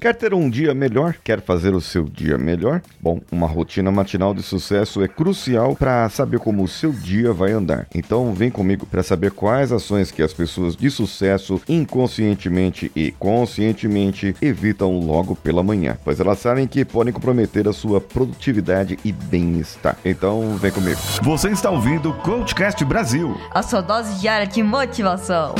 Quer ter um dia melhor? Quer fazer o seu dia melhor? Bom, uma rotina matinal de sucesso é crucial para saber como o seu dia vai andar. Então, vem comigo para saber quais ações que as pessoas de sucesso inconscientemente e conscientemente evitam logo pela manhã, pois elas sabem que podem comprometer a sua produtividade e bem-estar. Então, vem comigo. Você está ouvindo o Coachcast Brasil, a sua dose diária de motivação.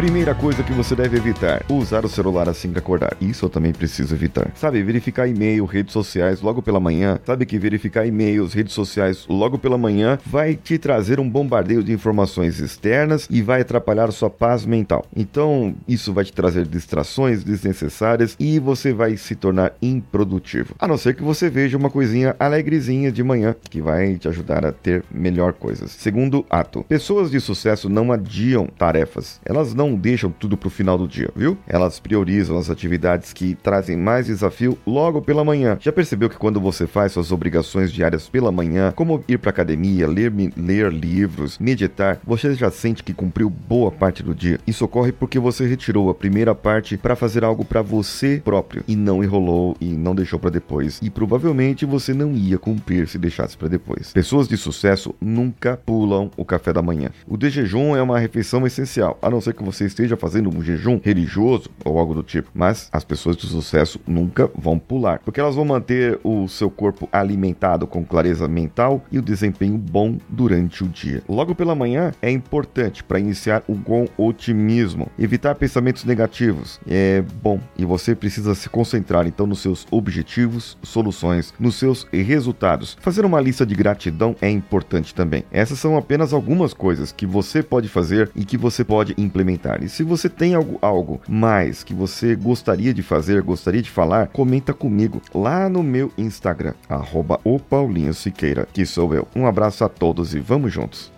Primeira coisa que você deve evitar: usar o celular assim que acordar. Isso eu também preciso evitar. Sabe, verificar e-mail, redes sociais logo pela manhã. Sabe que verificar e-mails, redes sociais logo pela manhã vai te trazer um bombardeio de informações externas e vai atrapalhar sua paz mental. Então, isso vai te trazer distrações desnecessárias e você vai se tornar improdutivo. A não ser que você veja uma coisinha alegrezinha de manhã que vai te ajudar a ter melhor coisas. Segundo ato: pessoas de sucesso não adiam tarefas. Elas não não deixam tudo para o final do dia, viu? Elas priorizam as atividades que trazem mais desafio logo pela manhã. Já percebeu que quando você faz suas obrigações diárias pela manhã, como ir para academia, ler, ler livros, meditar, você já sente que cumpriu boa parte do dia. Isso ocorre porque você retirou a primeira parte para fazer algo para você próprio e não enrolou e não deixou para depois. E provavelmente você não ia cumprir se deixasse para depois. Pessoas de sucesso nunca pulam o café da manhã. O de jejum é uma refeição essencial, a não ser que você você esteja fazendo um jejum religioso ou algo do tipo. Mas as pessoas de sucesso nunca vão pular, porque elas vão manter o seu corpo alimentado com clareza mental e o desempenho bom durante o dia. Logo pela manhã é importante para iniciar o com otimismo, evitar pensamentos negativos. É bom e você precisa se concentrar então nos seus objetivos, soluções, nos seus resultados. Fazer uma lista de gratidão é importante também. Essas são apenas algumas coisas que você pode fazer e que você pode implementar E se você tem algo, algo mais que você gostaria de fazer, gostaria de falar, comenta comigo lá no meu Instagram, arroba o Paulinho Siqueira, que sou eu. Um abraço a todos e vamos juntos.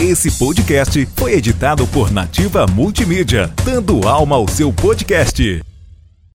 Esse podcast foi editado por Nativa Multimídia, dando alma ao seu podcast.